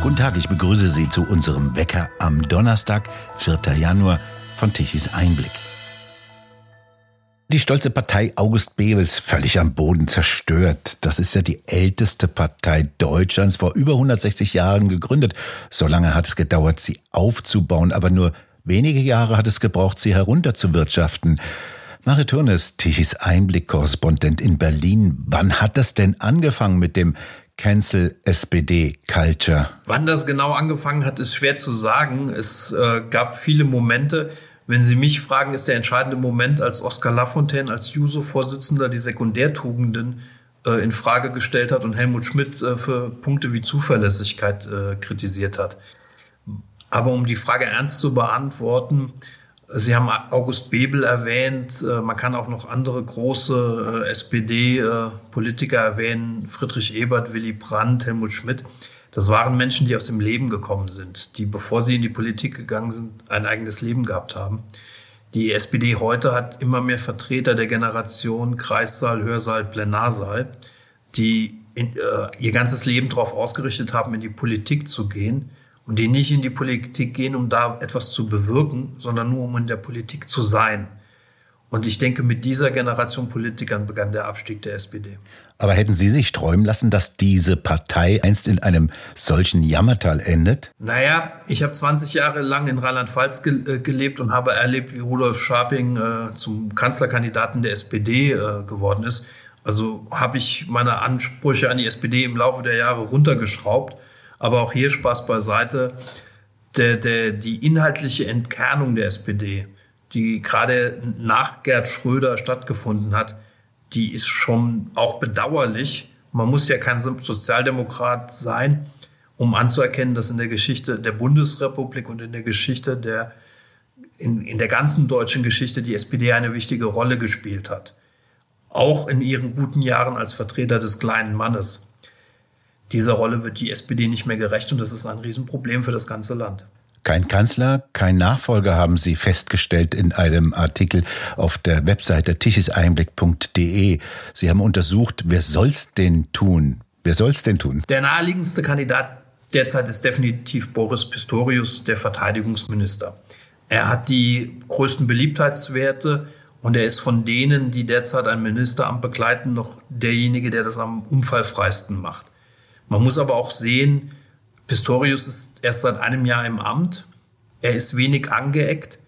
Guten Tag, ich begrüße Sie zu unserem Wecker am Donnerstag, 4. Januar von Tichys Einblick. Die stolze Partei August Bebels völlig am Boden zerstört. Das ist ja die älteste Partei Deutschlands, vor über 160 Jahren gegründet. So lange hat es gedauert, sie aufzubauen, aber nur wenige Jahre hat es gebraucht, sie herunterzuwirtschaften. Marit Turnes, Tichys Einblick-Korrespondent in Berlin. Wann hat das denn angefangen mit dem Cancel SPD Culture? Wann das genau angefangen hat, ist schwer zu sagen. Es äh, gab viele Momente. Wenn Sie mich fragen, ist der entscheidende Moment, als Oskar Lafontaine als Juso-Vorsitzender die Sekundärtugenden äh, in Frage gestellt hat und Helmut Schmidt äh, für Punkte wie Zuverlässigkeit äh, kritisiert hat. Aber um die Frage ernst zu beantworten, Sie haben August Bebel erwähnt. Äh, man kann auch noch andere große äh, SPD-Politiker erwähnen. Friedrich Ebert, Willy Brandt, Helmut Schmidt. Das waren Menschen, die aus dem Leben gekommen sind, die, bevor sie in die Politik gegangen sind, ein eigenes Leben gehabt haben. Die SPD heute hat immer mehr Vertreter der Generation Kreissaal, Hörsaal, Plenarsaal, die in, äh, ihr ganzes Leben darauf ausgerichtet haben, in die Politik zu gehen und die nicht in die Politik gehen, um da etwas zu bewirken, sondern nur um in der Politik zu sein. Und ich denke, mit dieser Generation Politikern begann der Abstieg der SPD. Aber hätten Sie sich träumen lassen, dass diese Partei einst in einem solchen Jammertal endet? Naja, ich habe 20 Jahre lang in Rheinland-Pfalz ge äh, gelebt und habe erlebt, wie Rudolf Scharping äh, zum Kanzlerkandidaten der SPD äh, geworden ist. Also habe ich meine Ansprüche an die SPD im Laufe der Jahre runtergeschraubt. Aber auch hier Spaß beiseite. Der, der, die inhaltliche Entkernung der SPD, die gerade nach Gerd Schröder stattgefunden hat, die ist schon auch bedauerlich. Man muss ja kein Sozialdemokrat sein, um anzuerkennen, dass in der Geschichte der Bundesrepublik und in der Geschichte der, in, in der ganzen deutschen Geschichte die SPD eine wichtige Rolle gespielt hat. Auch in ihren guten Jahren als Vertreter des kleinen Mannes dieser Rolle wird die SPD nicht mehr gerecht und das ist ein Riesenproblem für das ganze Land. Kein Kanzler, kein Nachfolger haben Sie festgestellt in einem Artikel auf der Webseite tichiseinblick.de. Sie haben untersucht, wer soll's denn tun? Wer soll's denn tun? Der naheliegendste Kandidat derzeit ist definitiv Boris Pistorius, der Verteidigungsminister. Er hat die größten Beliebtheitswerte und er ist von denen, die derzeit ein Ministeramt begleiten, noch derjenige, der das am unfallfreisten macht. Man muss aber auch sehen, Pistorius ist erst seit einem Jahr im Amt. Er ist wenig angeeckt.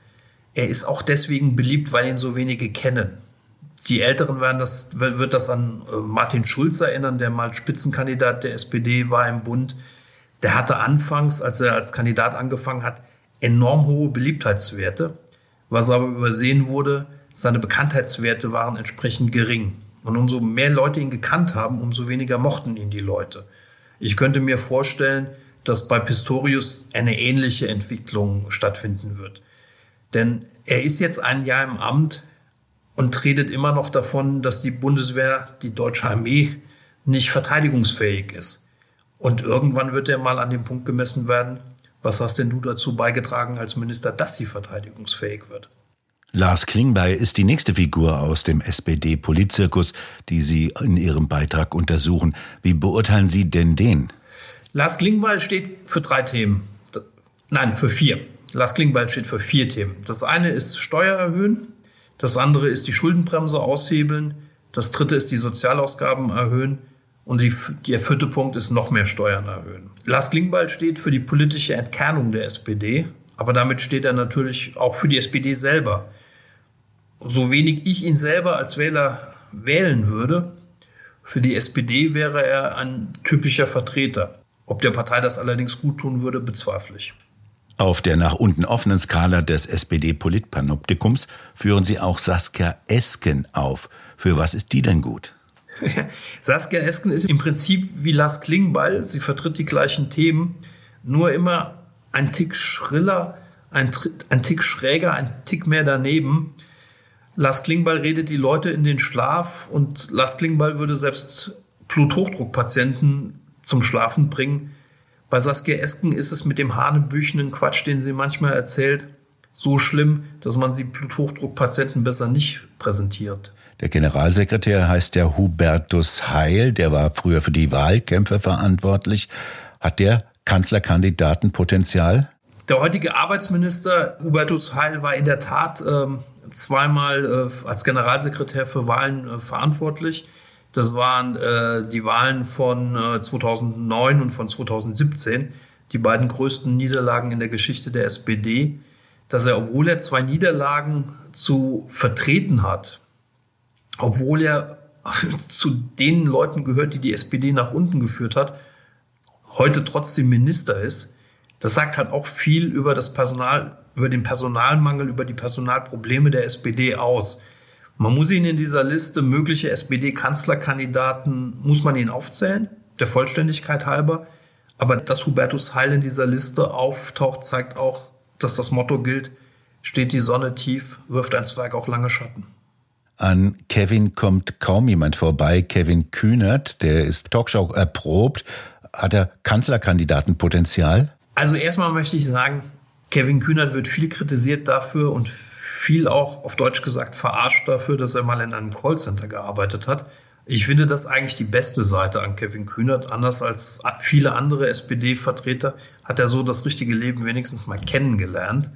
Er ist auch deswegen beliebt, weil ihn so wenige kennen. Die Älteren werden das, wird das an äh, Martin Schulz erinnern, der mal Spitzenkandidat der SPD war im Bund. Der hatte anfangs, als er als Kandidat angefangen hat, enorm hohe Beliebtheitswerte. Was aber übersehen wurde, seine Bekanntheitswerte waren entsprechend gering. Und umso mehr Leute ihn gekannt haben, umso weniger mochten ihn die Leute. Ich könnte mir vorstellen, dass bei Pistorius eine ähnliche Entwicklung stattfinden wird. Denn er ist jetzt ein Jahr im Amt und redet immer noch davon, dass die Bundeswehr, die deutsche Armee, nicht verteidigungsfähig ist. Und irgendwann wird er mal an dem Punkt gemessen werden, was hast denn du dazu beigetragen als Minister, dass sie verteidigungsfähig wird? Lars Klingbeil ist die nächste Figur aus dem SPD-Politzirkus, die Sie in Ihrem Beitrag untersuchen. Wie beurteilen Sie denn den? Lars Klingbeil steht für drei Themen. Nein, für vier. Lars Klingbeil steht für vier Themen. Das eine ist Steuer erhöhen, das andere ist die Schuldenbremse aushebeln, das dritte ist die Sozialausgaben erhöhen und die, der vierte Punkt ist noch mehr Steuern erhöhen. Lars Klingbeil steht für die politische Entkernung der SPD, aber damit steht er natürlich auch für die SPD selber so wenig ich ihn selber als Wähler wählen würde, für die SPD wäre er ein typischer Vertreter. Ob der Partei das allerdings gut tun würde, bezweifle ich. Auf der nach unten offenen Skala des SPD-Politpanoptikums führen Sie auch Saskia Esken auf. Für was ist die denn gut? Saskia Esken ist im Prinzip wie Lars Klingbeil. Sie vertritt die gleichen Themen, nur immer ein Tick schriller, ein, ein Tick schräger, ein Tick mehr daneben. Lars Klingbeil redet die Leute in den Schlaf und Lars Klingbeil würde selbst Bluthochdruckpatienten zum Schlafen bringen. Bei Saskia Esken ist es mit dem hanebüchenden Quatsch, den sie manchmal erzählt, so schlimm, dass man sie Bluthochdruckpatienten besser nicht präsentiert. Der Generalsekretär heißt ja Hubertus Heil, der war früher für die Wahlkämpfe verantwortlich. Hat der Kanzlerkandidatenpotenzial? Der heutige Arbeitsminister Hubertus Heil war in der Tat ähm, zweimal äh, als Generalsekretär für Wahlen äh, verantwortlich. Das waren äh, die Wahlen von äh, 2009 und von 2017, die beiden größten Niederlagen in der Geschichte der SPD. Dass er, obwohl er zwei Niederlagen zu vertreten hat, obwohl er zu den Leuten gehört, die die SPD nach unten geführt hat, heute trotzdem Minister ist, das sagt halt auch viel über das Personal, über den Personalmangel, über die Personalprobleme der SPD aus. Man muss ihn in dieser Liste mögliche SPD-Kanzlerkandidaten, muss man ihn aufzählen, der Vollständigkeit halber. Aber dass Hubertus Heil in dieser Liste auftaucht, zeigt auch, dass das Motto gilt, steht die Sonne tief, wirft ein Zweig auch lange Schatten. An Kevin kommt kaum jemand vorbei. Kevin Kühnert, der ist Talkshow erprobt. Hat er Kanzlerkandidatenpotenzial? Also erstmal möchte ich sagen, Kevin Kühnert wird viel kritisiert dafür und viel auch auf Deutsch gesagt verarscht dafür, dass er mal in einem Callcenter gearbeitet hat. Ich finde das eigentlich die beste Seite an Kevin Kühnert. Anders als viele andere SPD-Vertreter hat er so das richtige Leben wenigstens mal kennengelernt.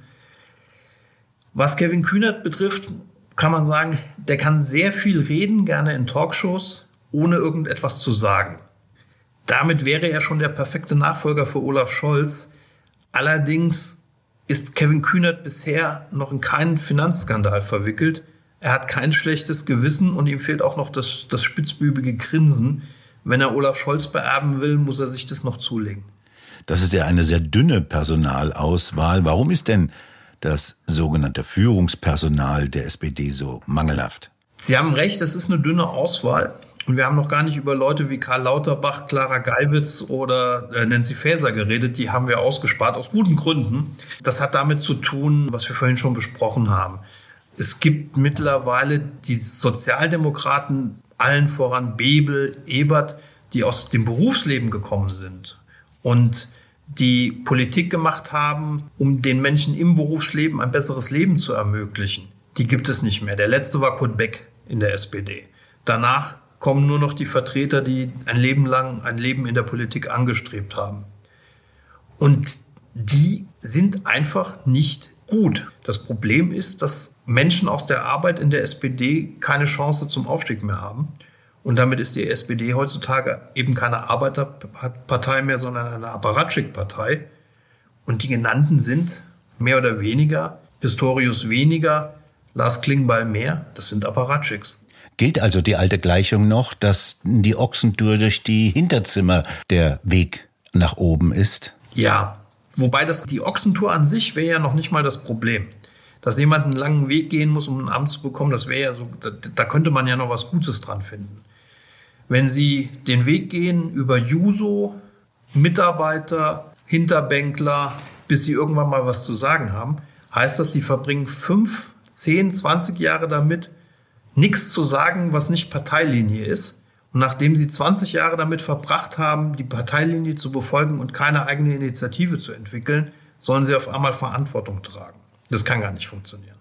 Was Kevin Kühnert betrifft, kann man sagen, der kann sehr viel reden, gerne in Talkshows, ohne irgendetwas zu sagen. Damit wäre er schon der perfekte Nachfolger für Olaf Scholz. Allerdings ist Kevin Kühnert bisher noch in keinen Finanzskandal verwickelt. Er hat kein schlechtes Gewissen und ihm fehlt auch noch das, das spitzbübige Grinsen. Wenn er Olaf Scholz beerben will, muss er sich das noch zulegen. Das ist ja eine sehr dünne Personalauswahl. Warum ist denn das sogenannte Führungspersonal der SPD so mangelhaft? Sie haben recht, es ist eine dünne Auswahl. Und wir haben noch gar nicht über Leute wie Karl Lauterbach, Clara Geiwitz oder äh, Nancy Faeser geredet. Die haben wir ausgespart aus guten Gründen. Das hat damit zu tun, was wir vorhin schon besprochen haben. Es gibt mittlerweile die Sozialdemokraten, allen voran Bebel, Ebert, die aus dem Berufsleben gekommen sind und die Politik gemacht haben, um den Menschen im Berufsleben ein besseres Leben zu ermöglichen. Die gibt es nicht mehr. Der letzte war Kurt Beck in der SPD. Danach kommen nur noch die Vertreter, die ein Leben lang ein Leben in der Politik angestrebt haben. Und die sind einfach nicht gut. Das Problem ist, dass Menschen aus der Arbeit in der SPD keine Chance zum Aufstieg mehr haben. Und damit ist die SPD heutzutage eben keine Arbeiterpartei mehr, sondern eine Apparatschik-Partei. Und die genannten sind mehr oder weniger, Pistorius weniger, Lars Klingbeil mehr, das sind Apparatchiks. Gilt also die alte Gleichung noch, dass die Ochsentour durch die Hinterzimmer der Weg nach oben ist? Ja, wobei das die Ochsentour an sich wäre ja noch nicht mal das Problem. Dass jemand einen langen Weg gehen muss, um ein Amt zu bekommen, das wäre ja so, da, da könnte man ja noch was Gutes dran finden. Wenn Sie den Weg gehen über Juso, Mitarbeiter, Hinterbänkler, bis Sie irgendwann mal was zu sagen haben, heißt das, Sie verbringen fünf, zehn, zwanzig Jahre damit, nichts zu sagen, was nicht Parteilinie ist. Und nachdem sie 20 Jahre damit verbracht haben, die Parteilinie zu befolgen und keine eigene Initiative zu entwickeln, sollen sie auf einmal Verantwortung tragen. Das kann gar nicht funktionieren.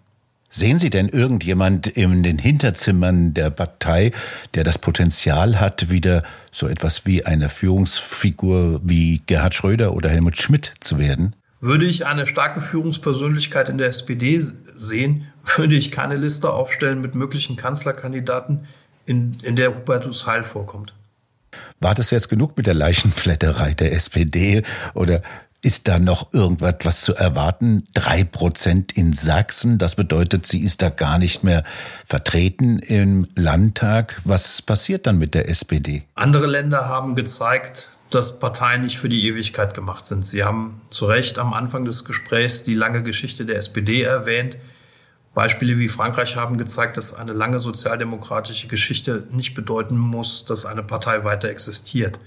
Sehen Sie denn irgendjemand in den Hinterzimmern der Partei, der das Potenzial hat, wieder so etwas wie eine Führungsfigur wie Gerhard Schröder oder Helmut Schmidt zu werden? Würde ich eine starke Führungspersönlichkeit in der SPD sehen, würde ich keine Liste aufstellen mit möglichen Kanzlerkandidaten, in, in der Hubertus Heil vorkommt. War das jetzt genug mit der Leichenflatterei der SPD oder ist da noch irgendwas zu erwarten? Drei Prozent in Sachsen, das bedeutet, sie ist da gar nicht mehr vertreten im Landtag. Was passiert dann mit der SPD? Andere Länder haben gezeigt, dass Parteien nicht für die Ewigkeit gemacht sind. Sie haben zu Recht am Anfang des Gesprächs die lange Geschichte der SPD erwähnt. Beispiele wie Frankreich haben gezeigt, dass eine lange sozialdemokratische Geschichte nicht bedeuten muss, dass eine Partei weiter existiert.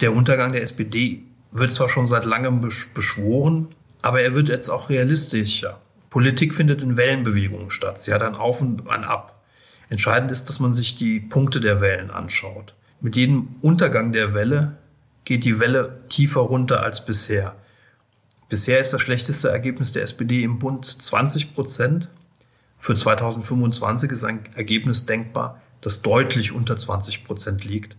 Der Untergang der SPD wird zwar schon seit langem beschworen, aber er wird jetzt auch realistischer. Politik findet in Wellenbewegungen statt. Sie hat ein Auf und ein Ab. Entscheidend ist, dass man sich die Punkte der Wellen anschaut. Mit jedem Untergang der Welle geht die Welle tiefer runter als bisher. Bisher ist das schlechteste Ergebnis der SPD im Bund 20 Prozent. Für 2025 ist ein Ergebnis denkbar, das deutlich unter 20 Prozent liegt.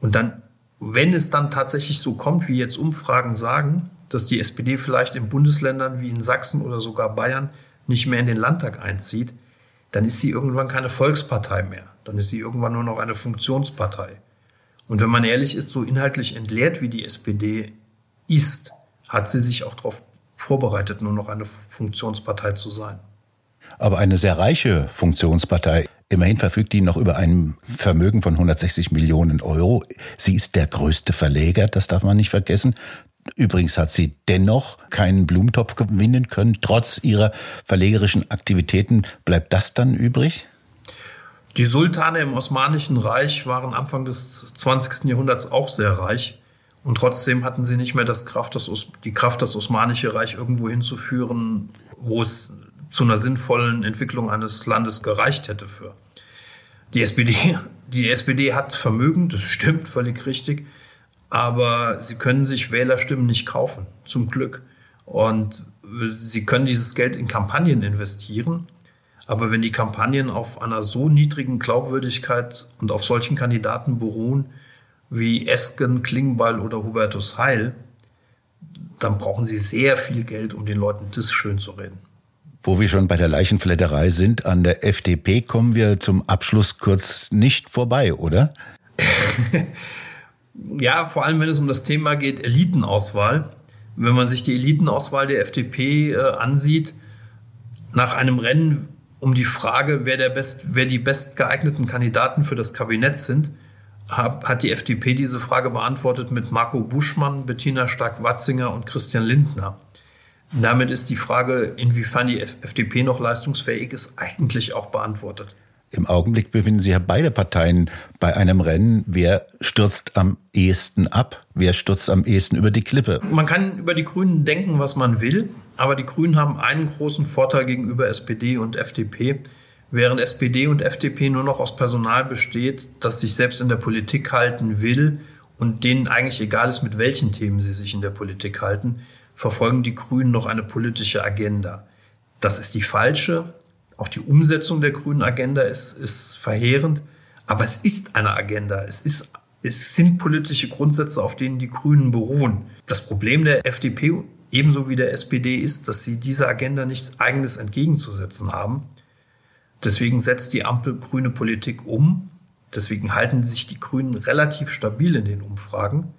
Und dann wenn es dann tatsächlich so kommt, wie jetzt Umfragen sagen, dass die SPD vielleicht in Bundesländern wie in Sachsen oder sogar Bayern nicht mehr in den Landtag einzieht, dann ist sie irgendwann keine Volkspartei mehr. Dann ist sie irgendwann nur noch eine Funktionspartei. Und wenn man ehrlich ist, so inhaltlich entleert wie die SPD ist, hat sie sich auch darauf vorbereitet, nur noch eine Funktionspartei zu sein. Aber eine sehr reiche Funktionspartei. Immerhin verfügt die noch über ein Vermögen von 160 Millionen Euro. Sie ist der größte Verleger, das darf man nicht vergessen. Übrigens hat sie dennoch keinen Blumentopf gewinnen können. Trotz ihrer verlegerischen Aktivitäten bleibt das dann übrig? Die Sultane im Osmanischen Reich waren Anfang des 20. Jahrhunderts auch sehr reich. Und trotzdem hatten sie nicht mehr das Kraft, das, die Kraft, das Osmanische Reich irgendwo hinzuführen, wo es zu einer sinnvollen Entwicklung eines Landes gereicht hätte für. Die SPD, die SPD hat Vermögen, das stimmt völlig richtig, aber sie können sich Wählerstimmen nicht kaufen, zum Glück. Und sie können dieses Geld in Kampagnen investieren. Aber wenn die Kampagnen auf einer so niedrigen Glaubwürdigkeit und auf solchen Kandidaten beruhen wie Esken, Klingbeil oder Hubertus Heil, dann brauchen sie sehr viel Geld, um den Leuten das schön zu reden. Wo wir schon bei der Leichenflatterei sind, an der FDP kommen wir zum Abschluss kurz nicht vorbei, oder? ja, vor allem wenn es um das Thema geht, Elitenauswahl. Wenn man sich die Elitenauswahl der FDP äh, ansieht, nach einem Rennen um die Frage, wer, der best, wer die bestgeeigneten Kandidaten für das Kabinett sind, hat die FDP diese Frage beantwortet mit Marco Buschmann, Bettina Stark-Watzinger und Christian Lindner. Damit ist die Frage, inwiefern die FDP noch leistungsfähig ist, eigentlich auch beantwortet. Im Augenblick befinden sich ja beide Parteien bei einem Rennen. Wer stürzt am ehesten ab? Wer stürzt am ehesten über die Klippe? Man kann über die Grünen denken, was man will, aber die Grünen haben einen großen Vorteil gegenüber SPD und FDP. Während SPD und FDP nur noch aus Personal besteht, das sich selbst in der Politik halten will und denen eigentlich egal ist, mit welchen Themen sie sich in der Politik halten, verfolgen die Grünen noch eine politische Agenda. Das ist die falsche. Auch die Umsetzung der grünen Agenda ist, ist verheerend. Aber es ist eine Agenda. Es, ist, es sind politische Grundsätze, auf denen die Grünen beruhen. Das Problem der FDP ebenso wie der SPD ist, dass sie dieser Agenda nichts Eigenes entgegenzusetzen haben. Deswegen setzt die Ampel grüne Politik um. Deswegen halten sich die Grünen relativ stabil in den Umfragen.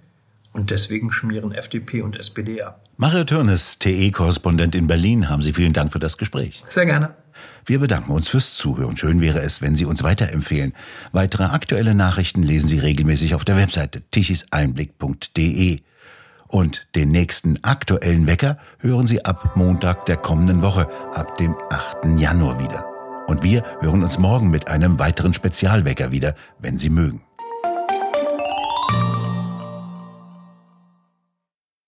Und deswegen schmieren FDP und SPD ab. Mario Törnes, TE-Korrespondent in Berlin, haben Sie vielen Dank für das Gespräch. Sehr gerne. Wir bedanken uns fürs Zuhören. Schön wäre es, wenn Sie uns weiterempfehlen. Weitere aktuelle Nachrichten lesen Sie regelmäßig auf der Webseite tichiseinblick.de. Und den nächsten aktuellen Wecker hören Sie ab Montag der kommenden Woche, ab dem 8. Januar wieder. Und wir hören uns morgen mit einem weiteren Spezialwecker wieder, wenn Sie mögen.